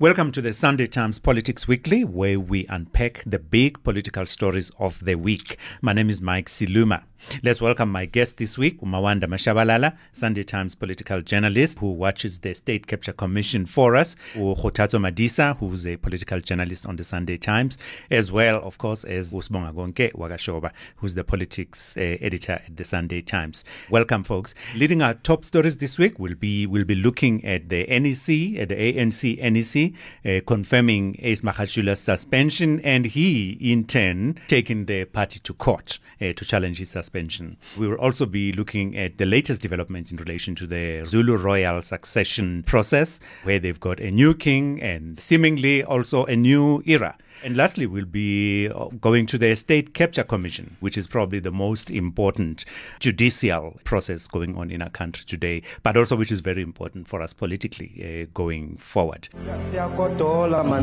Welcome to the Sunday Times Politics Weekly, where we unpack the big political stories of the week. My name is Mike Siluma. Let's welcome my guest this week, Umawanda Mashabalala, Sunday Times political journalist who watches the State Capture Commission for us, Kgothatso Madisa, who's a political journalist on the Sunday Times, as well, of course, as Usbonga Gonke Wagashoba, who's the politics uh, editor at the Sunday Times. Welcome, folks. Leading our top stories this week, we'll be, we'll be looking at the NEC, at the ANC NEC, uh, confirming Ace Magashule's suspension, and he, in turn, taking the party to court uh, to challenge his suspension suspension. We will also be looking at the latest developments in relation to the Zulu royal succession process, where they've got a new king and seemingly also a new era. And lastly, we'll be uh, going to the State Capture Commission, which is probably the most important judicial process going on in our country today, but also which is very important for us politically uh, going forward.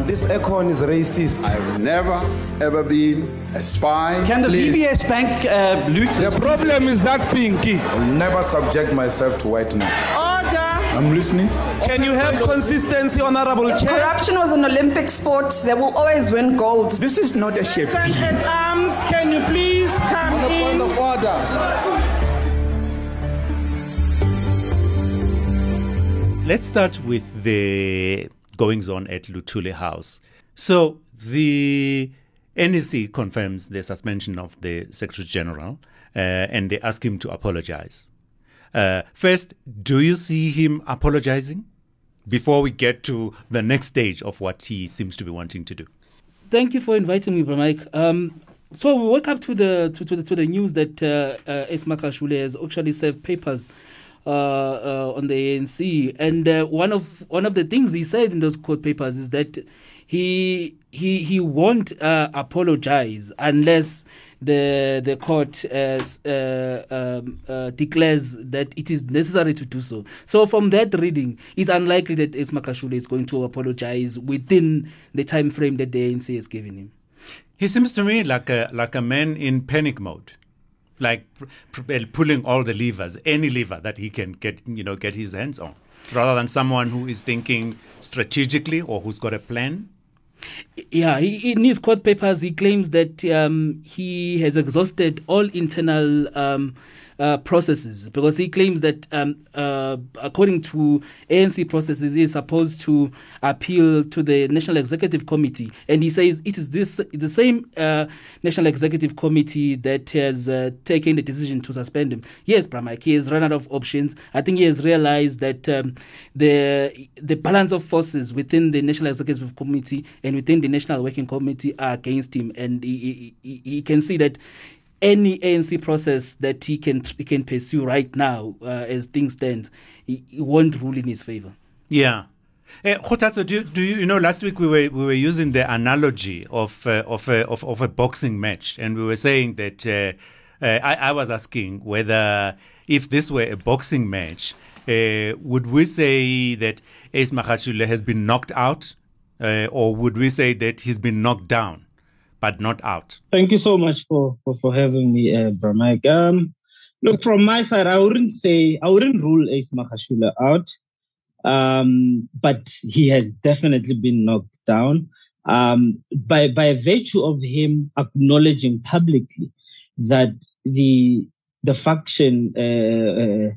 This econ is racist. I've never, ever been a spy. Can the Please. VBS Bank uh, loot? The problem is that pinky. I'll never subject myself to whiteness. Order! I'm listening. Can you have consistency, Honorable Chair? Corruption was an Olympic sport. They will always win gold. This is not a shape. At arms, can you please come On in? point of order. Let's start with the goings on at Luthuli House. So the NEC confirms the suspension of the Secretary General uh, and they ask him to apologize. Uh, first, do you see him apologizing before we get to the next stage of what he seems to be wanting to do? Thank you for inviting me, Mike. Um, so we woke up to the to, to the, to the news that uh, uh, Ace Magashule has actually served papers uh, uh, on the ANC, and uh, one of one of the things he said in those court papers is that he he he won't uh, apologize unless the the court uh, uh, um, uh, declares that it is necessary to do so. So from that reading, it's unlikely that Ace Magashule is going to apologize within the time frame that the ANC has given him. He seems to me like a like a man in panic mode, like pulling all the levers, any lever that he can get you know get his hands on, rather than someone who is thinking strategically or who's got a plan. Yeah, he, in his court papers, he claims that um, he has exhausted all internal um, uh, processes because he claims that, um, uh, according to ANC processes, he is supposed to appeal to the National Executive Committee, and he says it is this the same uh, National Executive Committee that has uh, taken the decision to suspend him. Yes, Pramike, he has run out of options. I think he has realized that um, the the balance of forces within the National Executive Committee and within the National Working Committee are against him, and he, he, he can see that any ANC process that he can he can pursue right now, uh, as things stand, he, he won't rule in his favor. Yeah. Uh, do, you- do you, you know last week we were we were using the analogy of uh, of, a, of of a boxing match and we were saying that uh, uh, I, I was asking whether if this were a boxing match uh, would we say that Ace Magashule has been knocked out uh, or would we say that he's been knocked down but not out Thank you so much for for, for having me, uh. Um, look, from my side, I wouldn't say I wouldn't rule Ace Magashule out, um, but he has definitely been knocked down um, by by virtue of him acknowledging publicly that the the faction, uh, uh,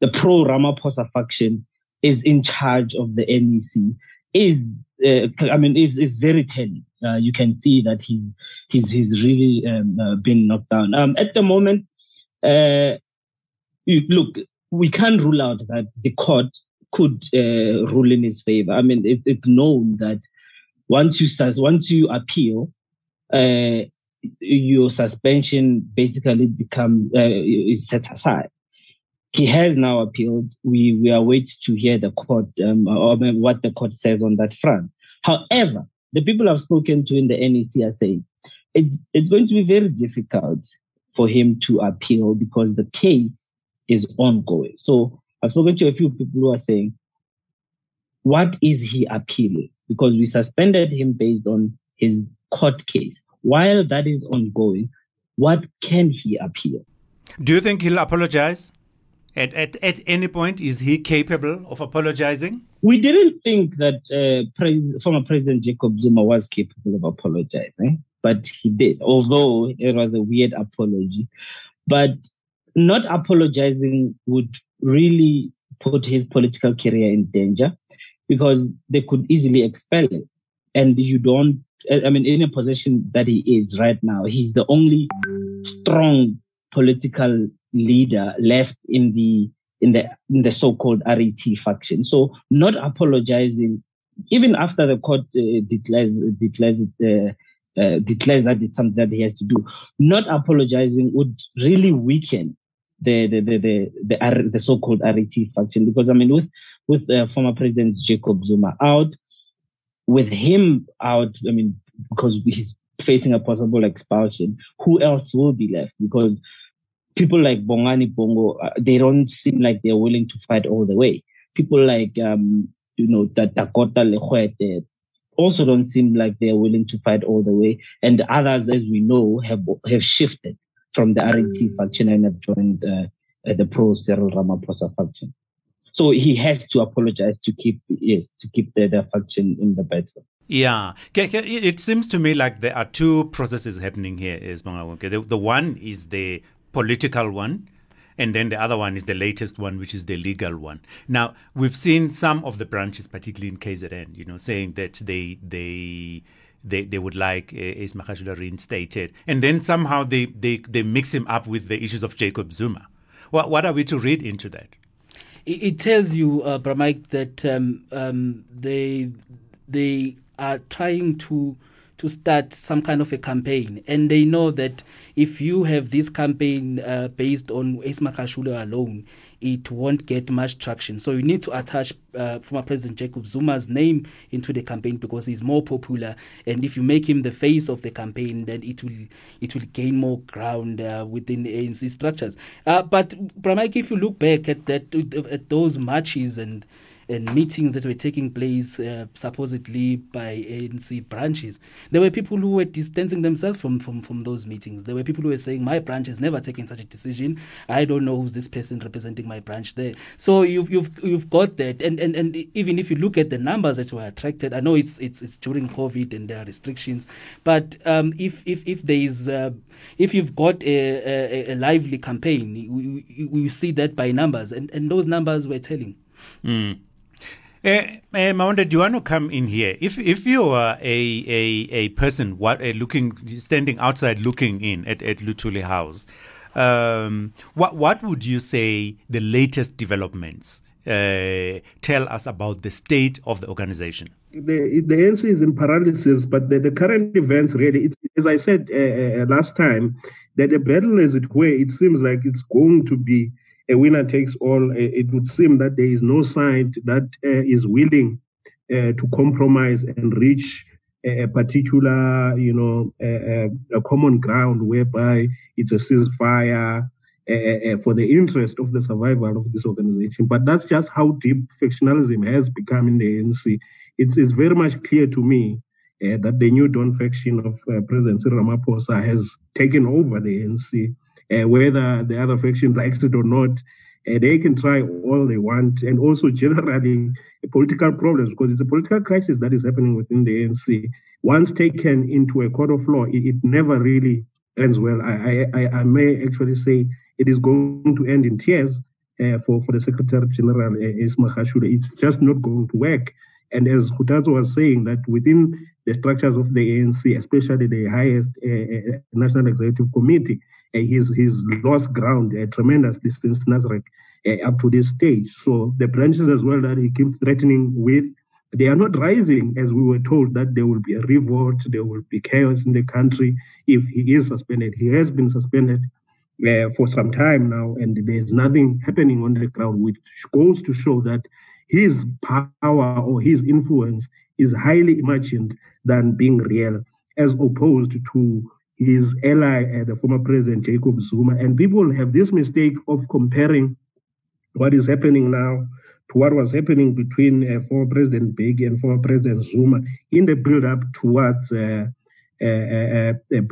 the pro Ramaphosa faction, is in charge of the NEC. Is uh, I mean, is is very telling. Uh, you can see that he's he's he's really um, uh, been knocked down. Um, at the moment, uh, look, we can't rule out that the court could uh, rule in his favor. I mean, it's it's known that once you once you appeal, uh, your suspension basically become is set aside. He has now appealed. We we await to hear the court um, or what the court says on that front. However, the people I've spoken to in the NEC are saying it's it's going to be very difficult for him to appeal because the case is ongoing. So I've spoken to a few people who are saying, what is he appealing? Because we suspended him based on his court case. While that is ongoing, what can he appeal? do you think he'll apologize At, at, at any point, is he capable of apologizing? We didn't think that uh, former President Jacob Zuma was capable of apologizing, but he did, although it was a weird apology. But not apologizing would really put his political career in danger because they could easily expel him. And you don't, I mean, in a position that he is right now, he's the only strong political leader left in the in the in the so-called RET faction. So not apologizing, even after the court uh, declares declares. Uh, uh, declares that it's something that he has to do. Not apologizing would really weaken the the the the, the, the so-called RET faction because I mean with with uh, former President Jacob Zuma out, with him out, I mean because he's facing a possible expulsion, who else will be left? Because people like Bongani Bongo, uh, they don't seem like they're willing to fight all the way. People like um, you know that Dakota Legoete also don't seem like they're willing to fight all the way, and others, as we know, have have shifted from the RET faction and have joined uh, uh, the pro Cyril Ramaphosa faction. So he has to apologize to keep yes to keep the, the faction in the battle. Yeah, it seems to me like there are two processes happening here. Is the, the one is the political one, and then the other one is the latest one, which is the legal one. Now we've seen some of the branches, particularly in KZN, you know, saying that they they they, they would like uh, Magashule reinstated. And then somehow they, they, they mix him up with the issues of Jacob Zuma. What, what are we to read into that? It, tells you, uh, that um, um, they, they are trying to to start some kind of a campaign. And they know that if you have this campaign uh, based on Ace Magashule alone, it won't get much traction. So you need to attach uh, former President Jacob Zuma's name into the campaign because he's more popular. And if you make him the face of the campaign, then it will it will gain more ground uh, within the ANC structures. Uh, but Bramike, if you look back at that at those marches and and meetings that were taking place uh, supposedly by ANC branches, there were people who were distancing themselves from, from, from those meetings. There were people who were saying, My branch has never taken such a decision. I don't know who's this person representing my branch there. So you've you've you've got that. And and, and even if you look at the numbers that were attracted, I know it's it's it's during COVID and there are restrictions, but um, if if if there is uh, if you've got a, a, a lively campaign, we, we, we see that by numbers, and, and those numbers were telling. Mm. Uh, uh, Mawande, do you want to come in here? If if you are a a, a person what looking standing outside looking in at, at Luthuli House, um, what what would you say the latest developments uh, tell us about the state of the organization? The the ANC is in paralysis, but the, the current events really, as I said last time, that the battle as it it seems like it's going to be a winner takes all, it would seem that there is no side that uh, is willing uh, to compromise and reach a particular, you know, a, a common ground whereby it's a ceasefire uh, for the interest of the survival of this organization. But that's just how deep factionalism has become in the ANC. It's, it's very much clear to me uh, that the new Dawn faction of uh, President Ramaphosa has taken over the ANC uh, whether the other faction likes it or not. Uh, they can try all they want, and also generally political problems because it's a political crisis that is happening within the ANC. Once taken into a court of law, it, it never really ends well. I, I, I, may actually say it is going to end in tears uh, for, for the Secretary General, uh, Isma It's just not going to work. And as Kgothatso was saying, that within the structures of the ANC, especially the highest uh, uh National Executive Committee, he's, he's lost ground uh, tremendously since Nasrec uh, up to this stage. So the branches as well that he keeps threatening with, they are not rising as we were told that there will be a revolt, there will be chaos in the country if he is suspended. He has been suspended uh, for some time now, and there's nothing happening on the ground, which goes to show that his power or his influence is highly imagined than being real, as opposed to his ally, uh, the former president Jacob Zuma. And people have this mistake of comparing what is happening now to what was happening between uh, former President Mbeki and former President Zuma in the build up towards uh, uh, uh, uh,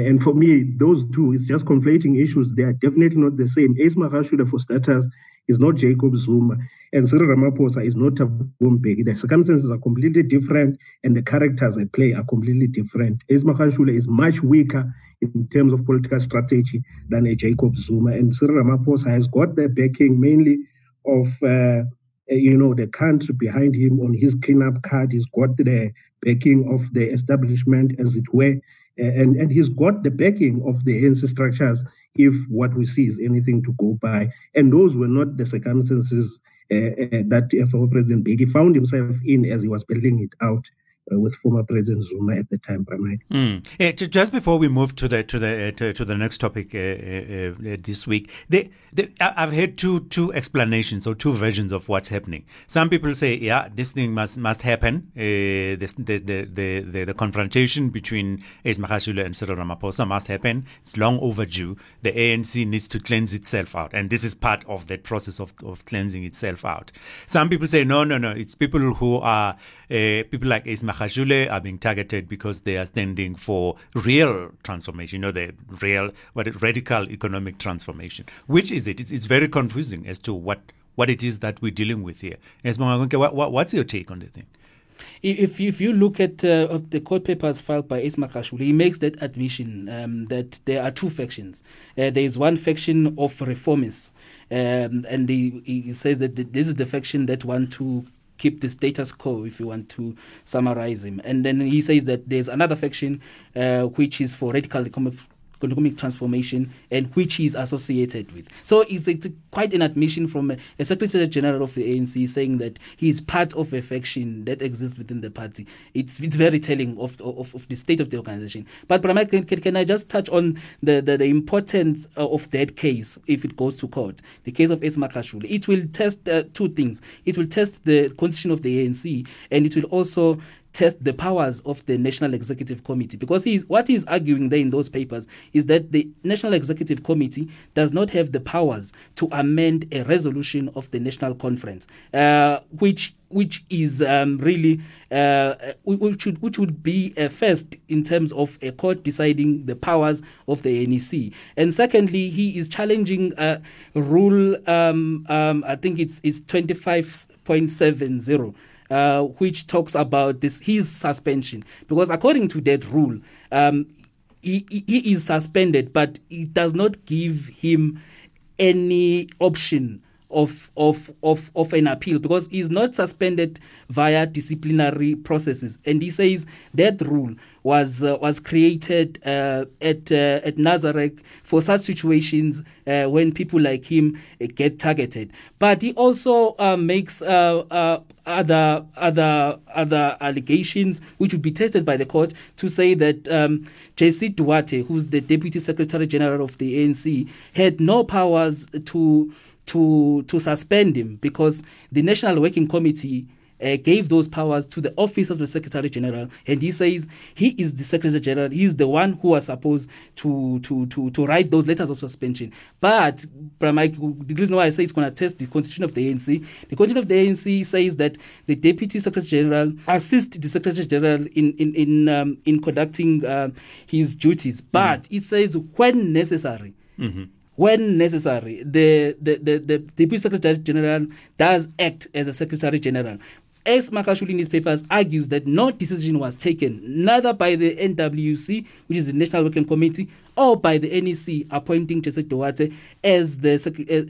And for me, those two is just conflating issues. They are definitely not the same. Ace Magashule, for starters, is not Jacob Zuma, and Cyril Ramaphosa is not Thabo Mbeki. The circumstances are completely different, and the characters at play are completely different. Magashule is much weaker in terms of political strategy than a Jacob Zuma, and Cyril Ramaphosa has got the backing mainly of. Uh, you know the country behind him on his cleanup card. He's got the backing of the establishment, as it were, and and he's got the backing of the ANC structures if what we see is anything to go by. And those were not the circumstances uh, uh, that former President Mbeki found himself in as he was building it out. Uh, with former President Zuma at the time, Pramay. Mm. Just before we move to the to the uh, to, to, the next topic this week, they, they, I've heard two two explanations or two versions of what's happening. Some people say, yeah, this thing must must happen. This, the, the, the, the, the confrontation between Ace and Cyril Ramaphosa must happen. It's long overdue. The ANC needs to cleanse itself out, and this is part of that process of, of cleansing itself out. Some people say, no, no, no, it's people who are people like Ace Magashule are being targeted because they are standing for real transformation, you know, the real, what radical economic transformation. Which is it? It's, it's, very confusing as to what, what it is that we're dealing with here. What, what, what's your take on the thing? If if you look at uh, the court papers filed by Ace Magashule, he makes that admission um, that there are two factions. Uh, there is one faction of reformists, um, and he, he says that this is the faction that want to keep the status quo, if you want to summarize him. And then he says that there's another faction uh, which is for radical economic economic transformation and which he is associated with. So it's, it's quite an admission from a, a, Secretary General of the ANC saying that he is part of a faction that exists within the party. It's it's very telling of of, of the state of the organization. But Brahma, can, can, I just touch on the, the, the importance uh, of that case if it goes to court? The case of Esma Magashule. It will test uh, two things. It will test the constitution of the ANC and it will also test the powers of the National Executive Committee because he's, what he's arguing there in those papers is that the National Executive Committee does not have the powers to amend a resolution of the National Conference, uh, which which is um, really uh, which would which would be a first in terms of a court deciding the powers of the NEC. And secondly, he is challenging uh, rule. Um, um, I think it's it's twenty five point seven zero uh, which talks about this his suspension. Because according to that rule, um, he, he is suspended, but it does not give him any option of of of of an appeal because he's not suspended via disciplinary processes. And he says that rule was uh, was created uh, at uh, at Nasrec for such situations uh, when people like him uh, get targeted. But he also uh, makes other other other allegations which would be tested by the court to say that um, Jessie Duarte who's the deputy secretary general of the ANC had no powers to to to suspend him because the National Working Committee uh, gave those powers to the office of the Secretary General, and he says he is the Secretary General. He is the one who was supposed to to to to write those letters of suspension. But Mike, the reason why I say it's going to test the constitution of the ANC, the constitution of the ANC says that the Deputy Secretary General assists the Secretary General in in in um, in conducting uh, his duties, but mm-hmm. it says when necessary. Mm-hmm when necessary, the, the, the, the Deputy Secretary General does act as a Secretary General. Ace Magashule in his papers argues that no decision was taken, neither by the NWC, which is the National Working Committee, or by the NEC appointing Jessie Duarte as the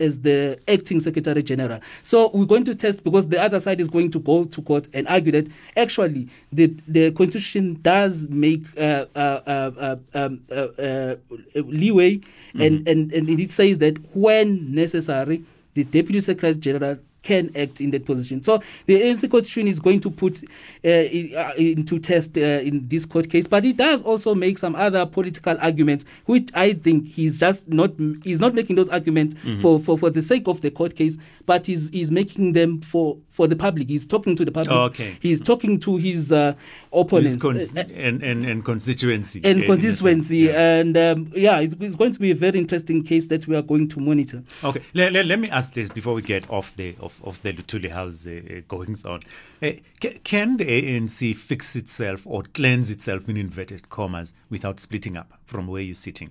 as the acting Secretary General. So we're going to test because the other side is going to go to court and argue that actually the the Constitution does make uh, uh, uh, um, uh, uh leeway, mm-hmm. and, and and it says that when necessary, the Deputy Secretary General can act in that position. So the ANC constitution is going to put uh, uh, into test uh, in this court case, but it does also make some other political arguments, which I think he's just not he's not making those arguments mm-hmm. for, for, for the sake of the court case, but he's, he's making them for, for the public. He's talking to the public. Oh, okay. He's talking to his uh, opponents his and, and, and constituency and constituency, yeah. and um, yeah, it's, it's, going to be a very interesting case that we are going to monitor. Okay, let, let, let me ask this before we get off the of, of the Luthuli House uh, goings on. Uh, ca- can the ANC fix itself or cleanse itself in inverted commas without splitting up from where you're sitting?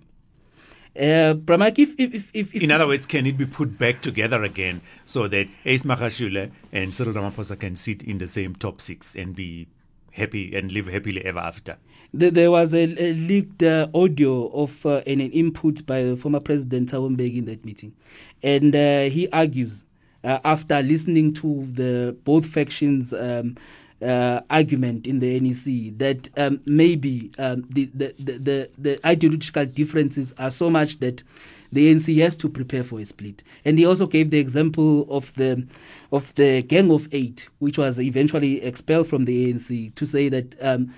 Uh, if, if, if, if, In other words, can it be put back together again so that Ace Magashule and Cyril Ramaphosa can sit in the same top six and be happy and live happily ever after? There, was a, a leaked uh, audio of uh, an input by former President Thabo Mbeki in that meeting, and uh, he argues uh, after listening to the both factions. Um, uh, argument in the NEC that um, maybe um, the, the, the, the, ideological differences are so much that the ANC has to prepare for a split. And he also gave the example of the of the Gang of Eight, which was eventually expelled from the ANC, to say that um,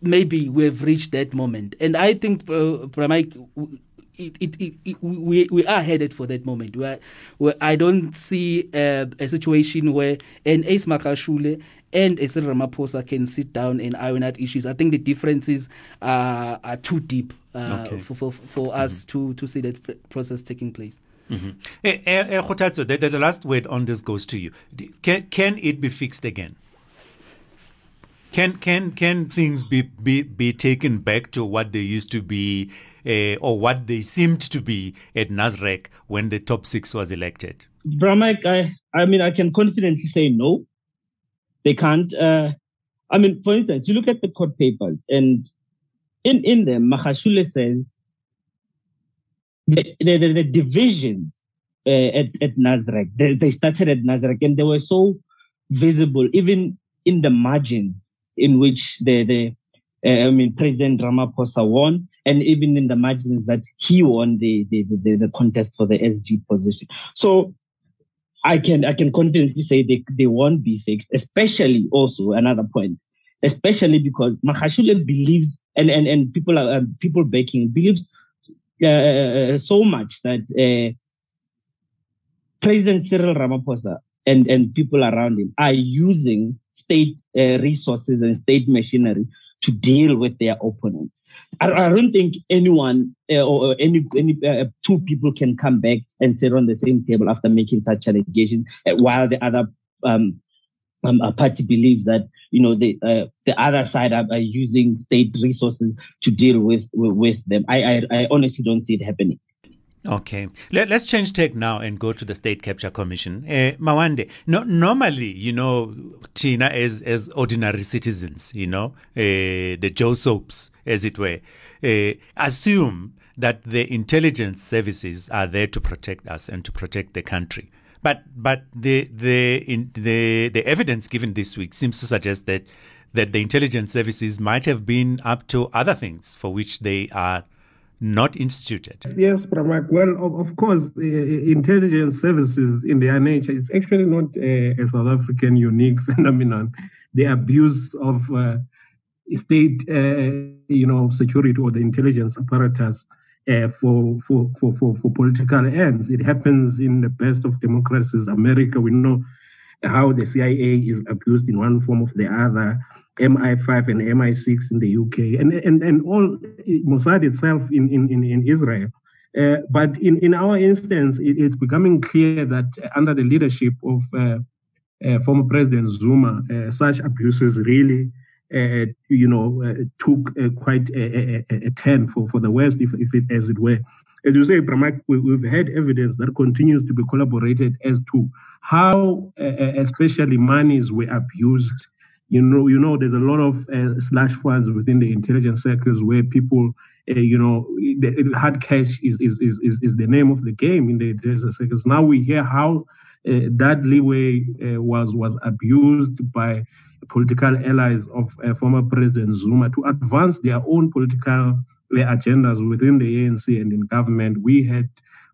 maybe we've reached that moment. And I think, uh, Pramike, it, it, it, it, we, we are headed for that moment where, where I don't see uh, a situation where an Ace Magashule and a Cyril Ramaphosa can sit down and iron out issues. I think the differences are, are too deep uh, Okay. for, for, for us to, to see that process taking place. Mm-hmm. Eh, eh, eh, the, the, the last word on this goes to you. Can, can it be fixed again? Can can can things be, be, be taken back to what they used to be uh, or what they seemed to be at Nasrec when the top six was elected? Bramak, I, I mean, I can confidently say no. They can't. Uh, I mean, for instance, you look at the court papers, and in, in them, Magashule says the, the, the, the divisions uh, at, at Nasrec, they, they started at Nasrec, and they were so visible, even in the margins in which the, the uh, I mean, President Ramaphosa won, and even in the margins that he won the, the, the, the contest for the SG position. So I can I can confidently say they, they won't be fixed, especially also another point, especially because Magashule believes and, and, and people are um, people backing believes uh, so much that uh, President Cyril Ramaphosa and, and people around him are using state uh, resources and state machinery to deal with their opponents. I, I don't think anyone uh, or any any uh, two people can come back and sit on the same table after making such allegations, uh, while the other um, um, uh, party believes that you know the uh, the other side are, are using state resources to deal with with, with them. I, I I honestly don't see it happening. Okay, Let, us change tack now and go to the State Capture Commission. Uh, Mawande, no, normally, you know, Tina, as as ordinary citizens, you know, uh, the Joe Soaps, as it were, uh, assume that the intelligence services are there to protect us and to protect the country. But but the the in, the the evidence given this week seems to suggest that that the intelligence services might have been up to other things for which they are not instituted. Yes, Pramak. Well, of, course, uh, intelligence services in their nature, it's actually not uh, a South African unique phenomenon. The abuse of uh, state, uh, you know, security or the intelligence apparatus uh, for, for, for, for, for political ends. It happens in the best of democracies. America, we know how the CIA is abused in one form or the other. MI5 and MI6 in the UK, and and and all Mossad itself in in in, Israel. Uh, but in in our instance, it, it's becoming clear that under the leadership of uh, uh, former President Zuma, uh, such abuses really. Uh, you know, uh, took quite a, a, a, turn for, for the West, if, if it, as it were. As you say, Pramak, we, we've had evidence that continues to be collaborated as to how, especially monies were abused you know, you know, there's a lot of uh, slash funds within the intelligence circles where people, uh, you know, the, hard cash is, is is is the name of the game in the intelligence circles. Now we hear how uh, that leeway was was abused by political allies of former President Zuma to advance their own political agendas within the ANC and in government. We had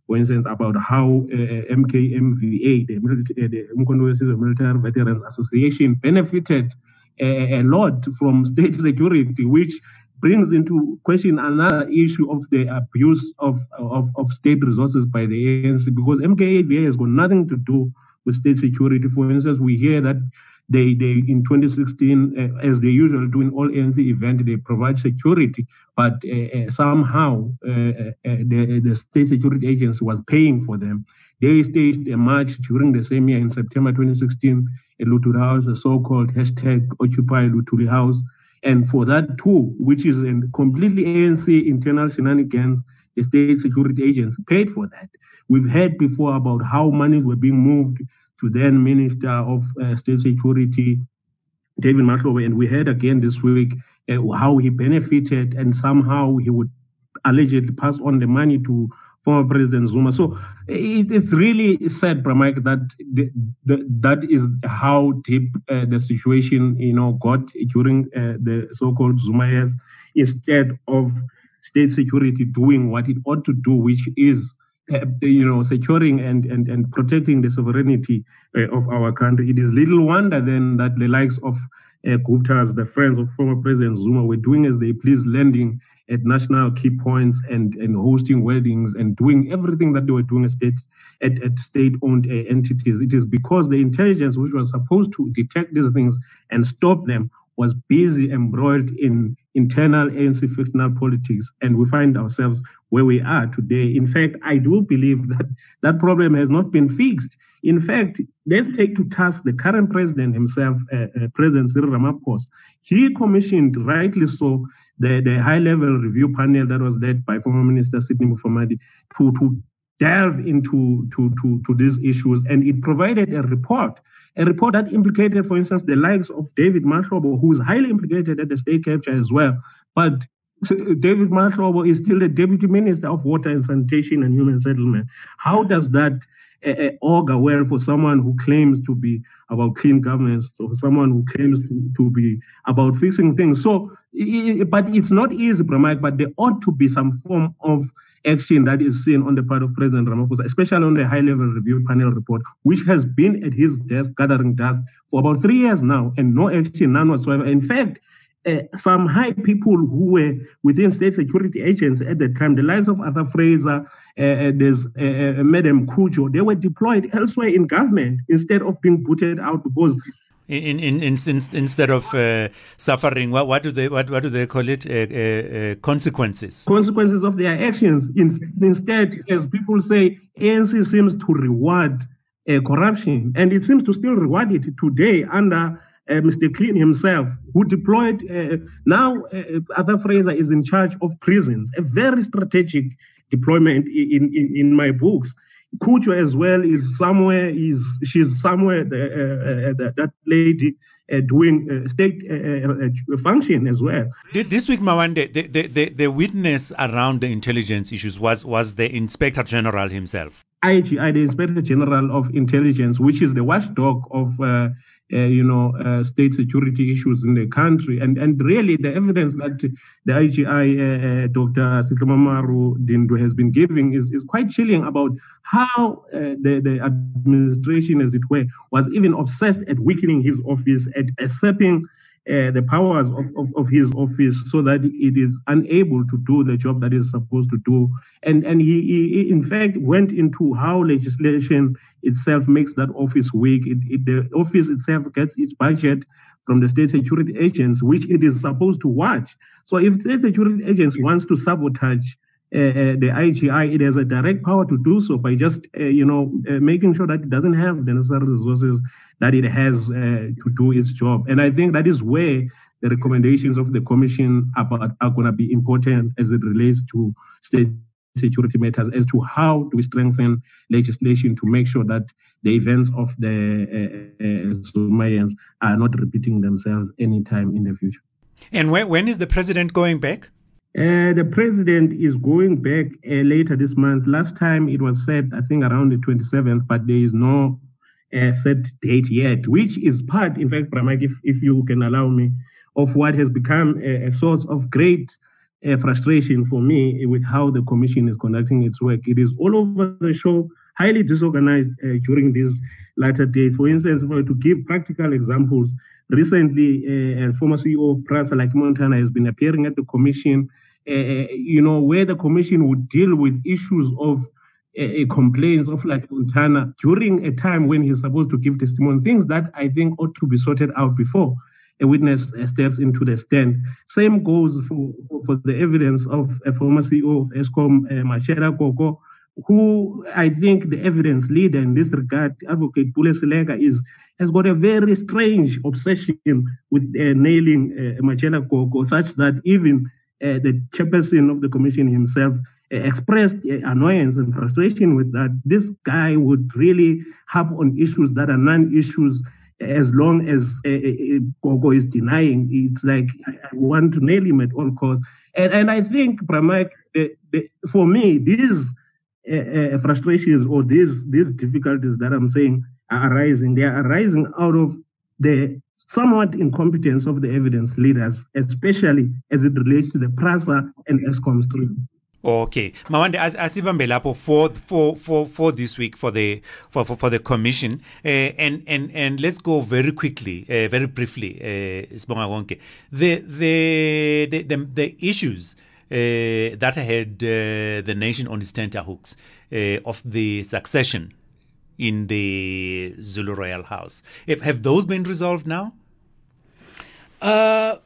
for instance, about how uh, MKMVA, the, military, uh, the Umkhonto Military Veterans Association, benefited a, a lot from state security, which brings into question another issue of the abuse of, of, of state resources by the ANC, because MKMVA has got nothing to do with state security. For instance, we hear that they, they in 2016, uh, as they usually do in all ANC events, they provide security, but uh, uh, somehow uh, uh, the, the state security agency was paying for them. They staged a march during the same year in September 2016 at Luthuli House, a so-called hashtag Occupy Luthuli House. And for that too, which is a completely ANC internal shenanigans, the state security agency paid for that. We've heard before about how monies were being moved to then Minister of uh, State Security, David Mahlobo, and we heard again this week uh, how he benefited and somehow he would allegedly pass on the money to former President Zuma. So it, it's really sad, Bramike, that the, the, that is how deep uh, the situation you know got during uh, the so-called Zuma years. Instead of state security doing what it ought to do, which is uh, you know, securing and, and, and protecting the sovereignty uh, of our country. It is little wonder then that the likes of uh, Guptas, the friends of former President Zuma, were doing as they please, landing at national key points and, and hosting weddings and doing everything that they were doing at state, at, at state-owned uh, entities. It is because the intelligence which was supposed to detect these things and stop them was busy embroiled in internal ANC fictional politics, and we find ourselves where we are today. In fact, I do believe that that problem has not been fixed. In fact, let's take to task the current president himself, uh, uh, President Cyril Ramaphosa. He commissioned, rightly so, the, the high-level review panel that was led by former Minister Sidney Mufamadi to, to delve into to, to, to these issues, and it provided a report a report that implicated, for instance, the likes of David Mahlobo, who is highly implicated at the state capture as well. But David Mahlobo is still the Deputy Minister of Water and Sanitation and Human Settlement. How does that uh, augur well for someone who claims to be about clean governance, or someone who claims to, to be about fixing things? So, but it's not easy, Bramike, but there ought to be some form of action that is seen on the part of President Ramaphosa, especially on the high level review panel report, which has been at his desk gathering dust for about three years now and no action, none whatsoever. In fact, uh, some high people who were within state security agents at the time, the likes of Arthur Fraser, uh, there's uh, Madam Cudjoe, they were deployed elsewhere in government instead of being booted out because in, in, in, in instead of uh, suffering, what, what do they what, what do they call it? Uh, uh, uh consequences. Consequences of their actions. In, instead, as people say, ANC seems to reward uh, corruption, and it seems to still reward it today under. Uh, Mr. Clean himself, who deployed now, Arthur Fraser is in charge of prisons, a very strategic deployment in, in, in my books. Cudjoe as well is somewhere is she's somewhere the, uh, uh, that lady uh, doing uh, state uh, uh, function as well. This week, Mawande, the, the, the, the, witness around the intelligence issues was was the Inspector General himself. IGI, the Inspector General of Intelligence, which is the watchdog of uh, you know, uh, state security issues in the country. And and really, the evidence that the IGI, uh, uh, Dr. Setlhomamaru Dintwe has been giving is, is quite chilling about how uh, the, the administration, as it were, was even obsessed at weakening his office, at usurping uh, the powers of, of, of, his office so that it is unable to do the job that it's supposed to do. And, and he, he, in fact, went into how legislation itself makes that office weak. It, it, the office itself gets its budget from the state security agents, which it is supposed to watch. So if state security agents wants to sabotage uh, uh, the IGI, it has a direct power to do so by just, uh, you know, uh, making sure that it doesn't have the necessary resources that it has uh, to do its job. And I think that is where the recommendations of the commission are, are going to be important as it relates to state security matters as to how do we strengthen legislation to make sure that the events of the uh, are not repeating themselves anytime in the future. And when, when is the president going back? Uh, the president is going back uh, later this month. Last time it was said, I think, around the 27th, but there is no uh, set date yet, which is part, in fact, Bramike, if, if you can allow me, of what has become a, a source of great uh, frustration for me with how the commission is conducting its work. It is all over the show, highly disorganized uh, during these latter days. For instance, for, to give practical examples, recently, uh, former CEO of PRASA, Lucky Montana, has been appearing at the commission, uh, uh, you know, where the commission would deal with issues of uh, complaints of Lucky Montana during a time when he's supposed to give testimony, things that I think ought to be sorted out before a witness steps into the stand. Same goes for, for, for the evidence of a former CEO of Eskom, uh, Matshela Koko, who I think the evidence leader in this regard, Advocate Pule Seleka, is has got a very strange obsession with uh, nailing uh, Matshela Koko, such that even uh, the chairperson of the commission himself uh, expressed uh, annoyance and frustration with that. This guy would really harp on issues that are non-issues as long as uh, uh, Gogo is denying. It's like I, I want to nail him at all costs. And, and I think, Pramak, the, the, for me, these uh, frustrations or these these difficulties that I'm saying are arising. They are arising out of the somewhat incompetence of the evidence leaders, especially as it relates to the PRASA and Eskom stream. Okay, Mawande, asibambe lapho for for for for this week for the for for, for the commission, uh, and and and let's go very quickly, uh, very briefly, uh, the the the the, the issues that had uh, the nation on its tenterhooks uh, of the succession in the Zulu royal house. Have, have those been resolved now? Uh,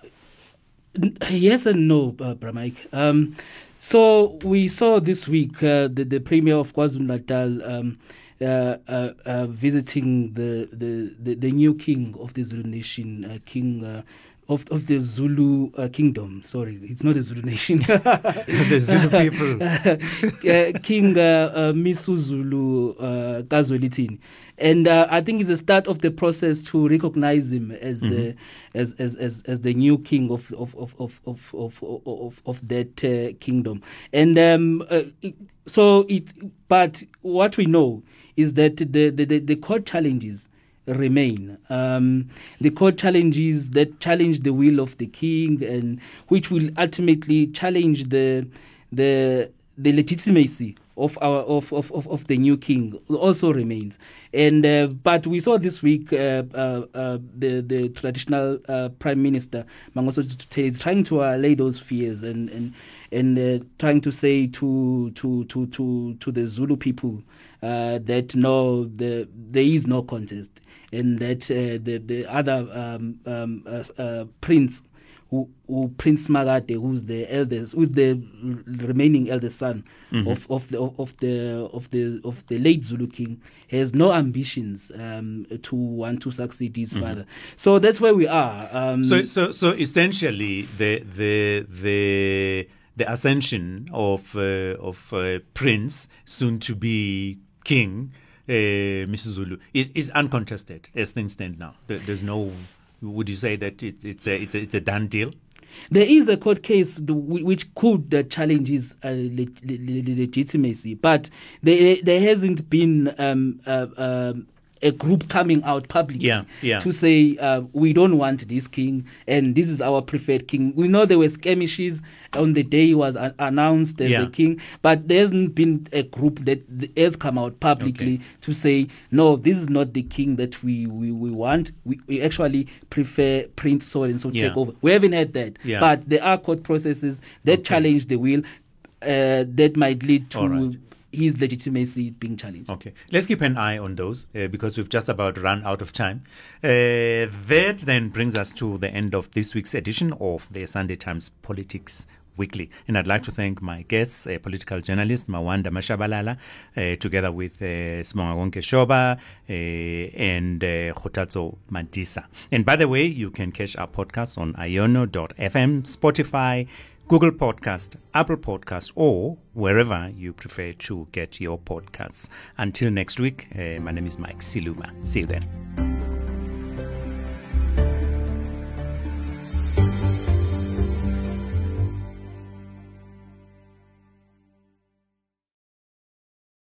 yes and no, uh, Bramike. Um, so we saw this week uh, the, the premier of KwaZulu Natal um, uh, uh, uh, visiting the, the, the, the, new king of the Zulu nation, uh, King of of the Zulu uh, kingdom. Sorry, it's not a Zulu nation. the Zulu people. uh, King uh, uh, Misuzulu uh, Kazwelithini. And uh, I think it's the start of the process to recognize him as mm-hmm. the as, as, as, as the new king of of of of of of, of, of that uh, kingdom. And um, uh, it, so it, but what we know is that the the, the, the court challenges remain. Um, the court challenges that challenge the will of the king and which will ultimately challenge the the the legitimacy of our of, of, of, the new king also remains. And uh, but we saw this week uh, uh, uh the the traditional uh, prime minister Mangosuthu is trying to allay those fears and and and uh, trying to say to to to to to the Zulu people that no the there is no contest and that the the other um, um, prince who, who Prince Makate, who's the eldest, who's the remaining eldest son mm-hmm. of, of the of the of the of the late Zulu king, has no ambitions um, to want to succeed his mm-hmm. father. So that's where we are. Um, so so so essentially, the the the the ascension of uh, of uh, Prince, soon to be king, uh, Misuzulu, is, is uncontested as things stand now. There, there's no would you say that it, it's a it's a, it's a done deal? There is a court case which could uh, challenge his uh, le- le- legitimacy, but there there hasn't been um, uh, um, a group coming out publicly yeah, yeah. to say uh, we don't want this king and this is our preferred king. We know there were skirmishes on the day he was a- announced as yeah. the king, but there hasn't been a group that has come out publicly okay. to say no, this is not the king that we we, we want. We, we actually prefer Prince so and so take over. We haven't had that, but there are court processes that okay. challenge the will. Uh, that might lead to his legitimacy being challenged. Okay, let's keep an eye on those uh, because we've just about run out of time. Uh, that then brings us to the end of this week's edition of the Sunday Times Politics Weekly. And I'd like to thank my guests, uh, political journalist Mawande Mashabalala, uh, together with uh, Smonga Shoba uh, and uh, Kgothatso Madisa. And by the way, you can catch our podcast on iono.fm, Spotify, Google Podcast, Apple Podcast, or wherever you prefer to get your podcasts. Until next week, uh, my name is Mike Siluma. See you then.